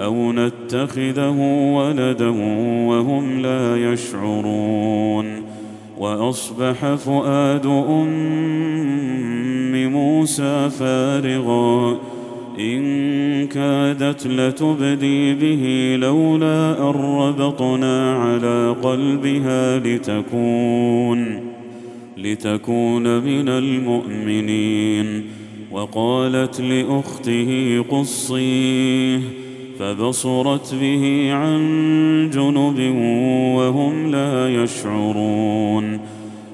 أو نتخذه ولدا وهم لا يشعرون واصبح فؤاد ام موسى فارغا ان كادت لتبدي به لولا ان ربطنا على قلبها لتكون لتكون من المؤمنين وقالت لاخته قصيه فبصرت به عن جنب وهم لا يشعرون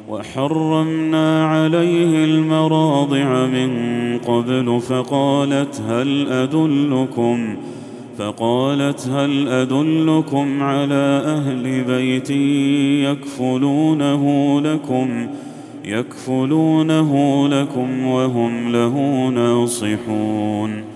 وحرمنا عليه المراضع من قبل فقالت هل أدلكم فقالت هل أدلكم على أهل بيت يكفلونه لكم يكفلونه لكم وهم له ناصحون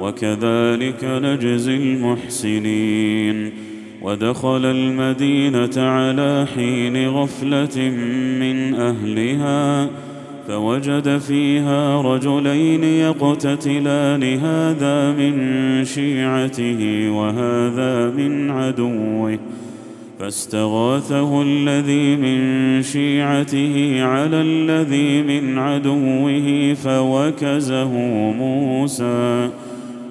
وكذلك نجزي المحسنين. ودخل المدينة على حين غفلة من أهلها فوجد فيها رجلين يقتتلان هذا من شيعته وهذا من عدوه. فاستغاثه الذي من شيعته على الذي من عدوه فوكزه موسى.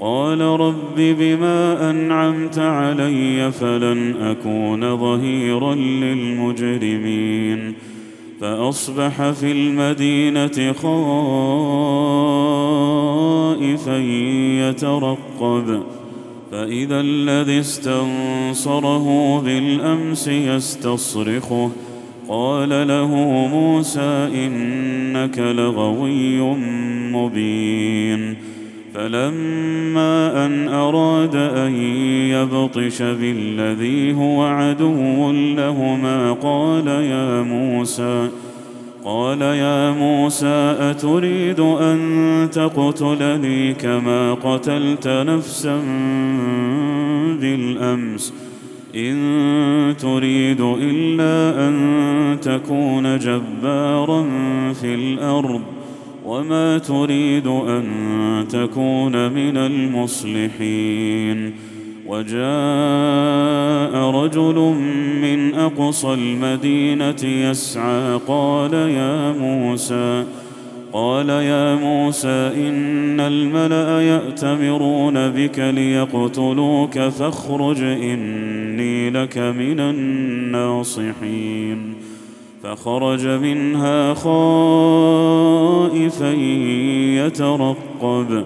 قال رب بما أنعمت علي فلن أكون ظهيرا للمجرمين فأصبح في المدينة خائفا يترقب فإذا الذي استنصره بالأمس يستصرخه قال له موسى إنك لغوي مبين فلما أن أراد أن يبطش بالذي هو عدو لهما قال يا موسى قال يا موسى أتريد أن تقتلني كما قتلت نفسا بالأمس؟ إن تريد إلا أن تكون جبارا في الأرض. وما تريد أن تكون من المصلحين. وجاء رجل من أقصى المدينة يسعى قال يا موسى قال يا موسى إن الملأ يأتمرون بك ليقتلوك فاخرج إني لك من الناصحين. فخرج منها خائفا يترقب.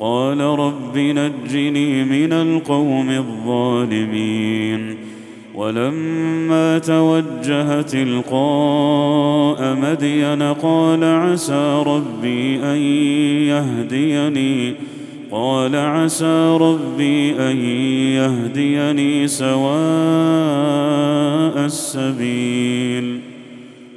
قال رب نجني من القوم الظالمين. ولما توجه تلقاء مدين قال عسى ربي أن يهديني. قال عسى ربي أن يهديني سواء السبيل.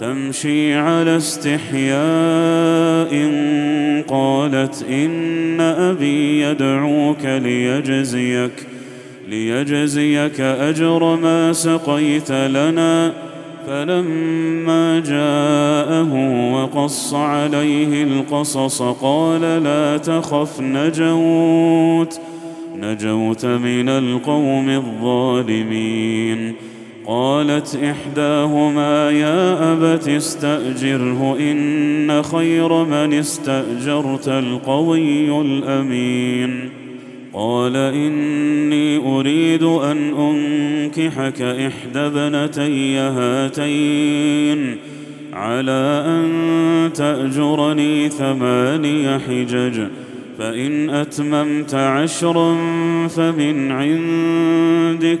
تمشي على استحياء. قالت إن أبي يدعوك ليجزيك ليجزيك أجر ما سقيت لنا. فلما جاءه وقص عليه القصص قال لا تخف نجوت نجوت من القوم الظالمين. قالت إحداهما يا أبت استأجره إن خير من استأجرت القوي الأمين. قال إني أريد أن أنكحك إحدى ابنتي هاتين على أن تأجرني ثماني حجج فإن أتممت عشرا فمن عندك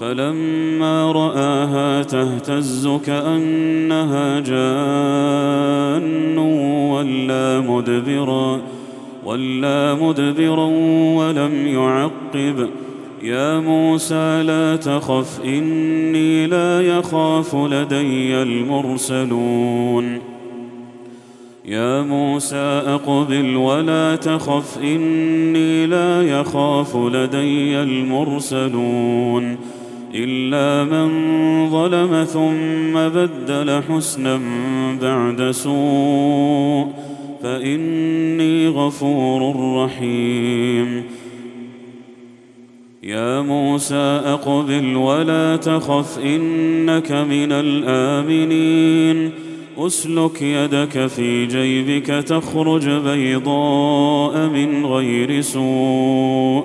فلما رآها تهتز كأنها جان ولا مدبرا ولا مدبرا ولم يعقب. يا موسى لا تخف إني لا يخاف لدي المرسلون. يا موسى أقبل ولا تخف إني لا يخاف لدي المرسلون. إلا من ظلم ثم بدل حسنا بعد سوء فإني غفور رحيم. يا موسى أقبل ولا تخف إنك من الآمنين. أسلك يدك في جيبك تخرج بيضاء من غير سوء.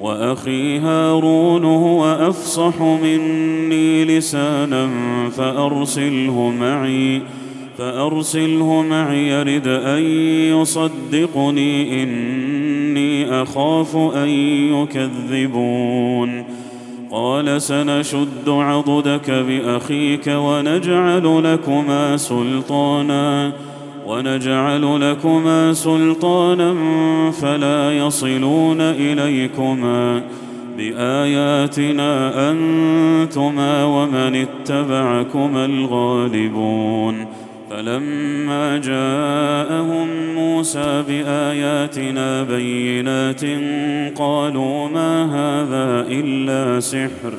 وأخي هارون هو أفصح مني لسانا فأرسله معي فأرسله معي يرد أن يصدقني إني أخاف أن يكذبون. قال سنشد عضدك بأخيك ونجعل لكما سلطانا. ونجعل لكما سلطانا فلا يصلون إليكما بآياتنا أنتما ومن اتبعكما الغالبون فلما جاءهم موسى بآياتنا بينات قالوا ما هذا إلا سحر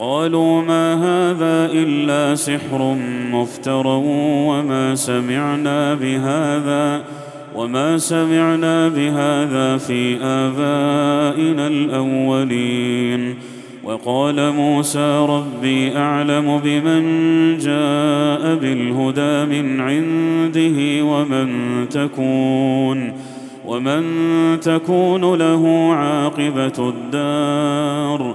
قالوا ما هذا إلا سحر مفترى وما سمعنا بهذا وما سمعنا بهذا في آبائنا الأولين وقال موسى ربي أعلم بمن جاء بالهدى من عنده ومن تكون ومن تكون له عاقبة الدار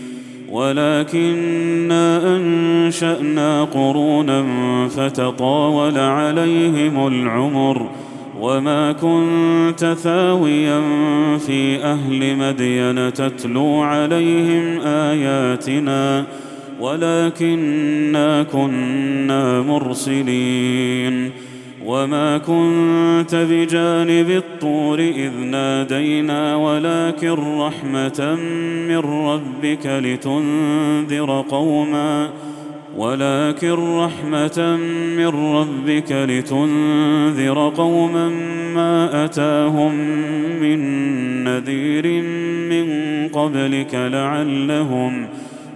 ولكنا أنشأنا قرونا فتطاول عليهم العمر وما كنت ثاويا في أهل مدين تتلو عليهم آياتنا ولكنا كنا مرسلين وما كنت بجانب الطور اذ نادينا ولكن رحمه من ربك لتنذر قوما ولكن رحمة من ربك لتنذر قوما ما أتاهم من نذير من قبلك لعلهم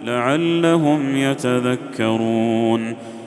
لعلهم يتذكرون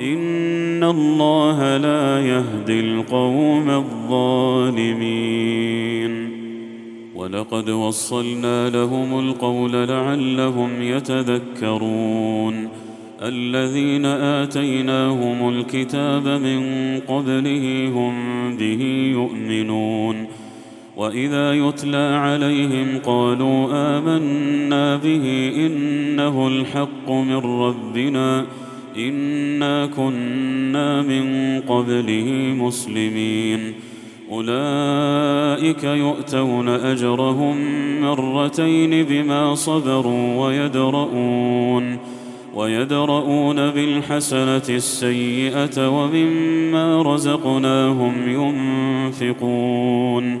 ان الله لا يهدي القوم الظالمين ولقد وصلنا لهم القول لعلهم يتذكرون الذين اتيناهم الكتاب من قبله هم به يؤمنون واذا يتلى عليهم قالوا امنا به انه الحق من ربنا انا كنا من قبله مسلمين اولئك يؤتون اجرهم مرتين بما صبروا ويدرؤون ويدرؤون بالحسنه السيئه ومما رزقناهم ينفقون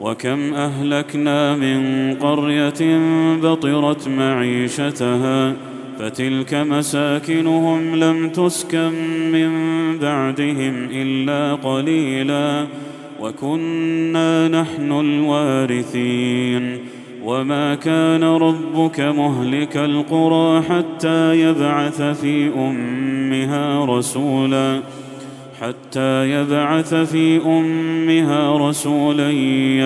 وكم أهلكنا من قرية بطرت معيشتها فتلك مساكنهم لم تسكن من بعدهم إلا قليلا وكنا نحن الوارثين وما كان ربك مهلك القرى حتى يبعث في أمها رسولا حتى يبعث في أمها رسولا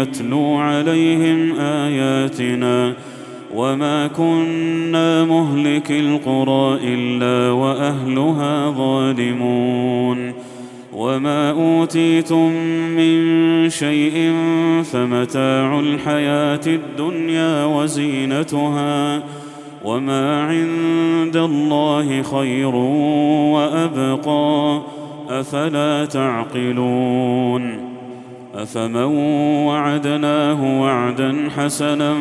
يتلو عليهم آياتنا وما كنا مهلك القرى إلا وأهلها ظالمون وما أوتيتم من شيء فمتاع الحياة الدنيا وزينتها وما عند الله خير وأبقى أفلا تعقلون أفمن وعدناه وعدا حسنا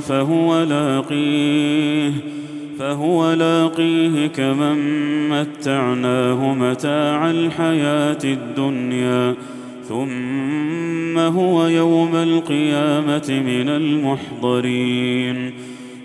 فهو لاقيه فهو لاقيه كمن متعناه متاع الحياة الدنيا ثم هو يوم القيامة من المحضرين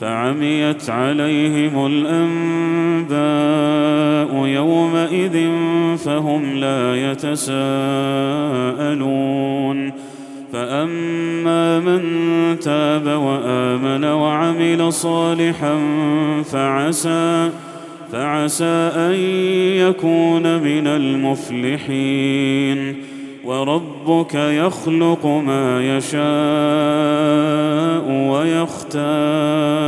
فعميت عليهم الأنباء يومئذ فهم لا يتساءلون. فأما من تاب وآمن وعمل صالحا فعسى فعسى أن يكون من المفلحين. وربك يخلق ما يشاء ويختار.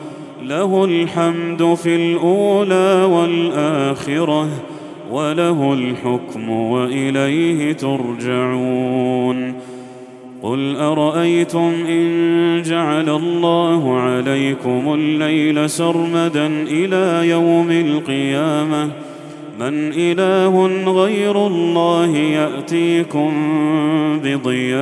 له الحمد في الأولى والآخرة وله الحكم وإليه ترجعون. قل أرأيتم إن جعل الله عليكم الليل سرمدا إلى يوم القيامة؟ من إله غير الله يأتيكم بضياء؟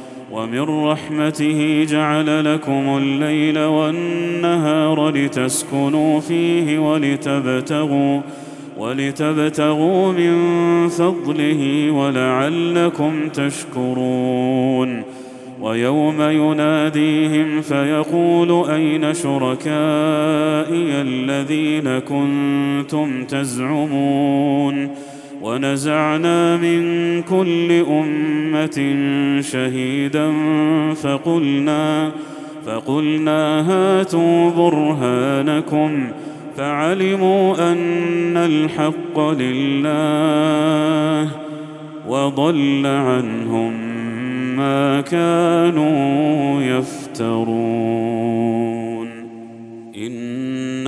ومن رحمته جعل لكم الليل والنهار لتسكنوا فيه ولتبتغوا ولتبتغوا من فضله ولعلكم تشكرون. ويوم يناديهم فيقول أين شركائي الذين كنتم تزعمون؟ ونزعنا من كل أمة شهيدا فقلنا فقلنا هاتوا برهانكم فعلموا أن الحق لله وضل عنهم ما كانوا يفترون.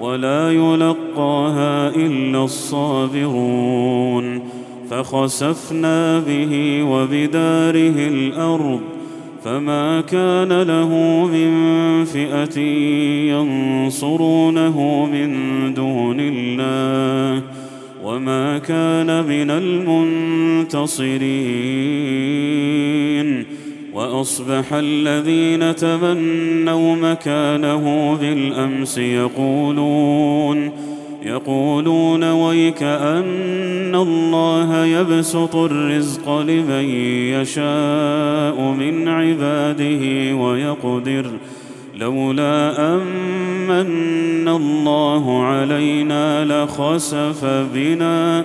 ولا يلقاها إلا الصابرون فخسفنا به وبداره الأرض فما كان له من فئة ينصرونه من دون الله وما كان من المنتصرين وأصبح الذين تمنوا مكانه بالامس يقولون يقولون ويك أن الله يبسط الرزق لمن يشاء من عباده ويقدر لولا امن الله علينا لخسف بنا.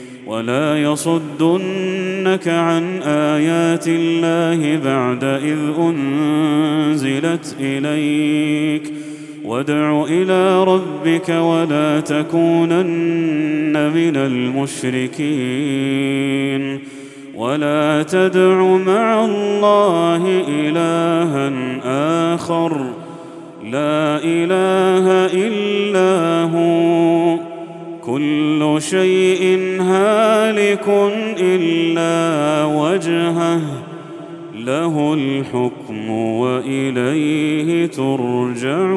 ولا يصدنك عن آيات الله بعد إذ أنزلت إليك. وادع إلى ربك ولا تكونن من المشركين. ولا تدع مع الله إلها آخر. لا إله إلا هو. كل شيء هالك إلا وجهه له الحكم وإليه ترجعون.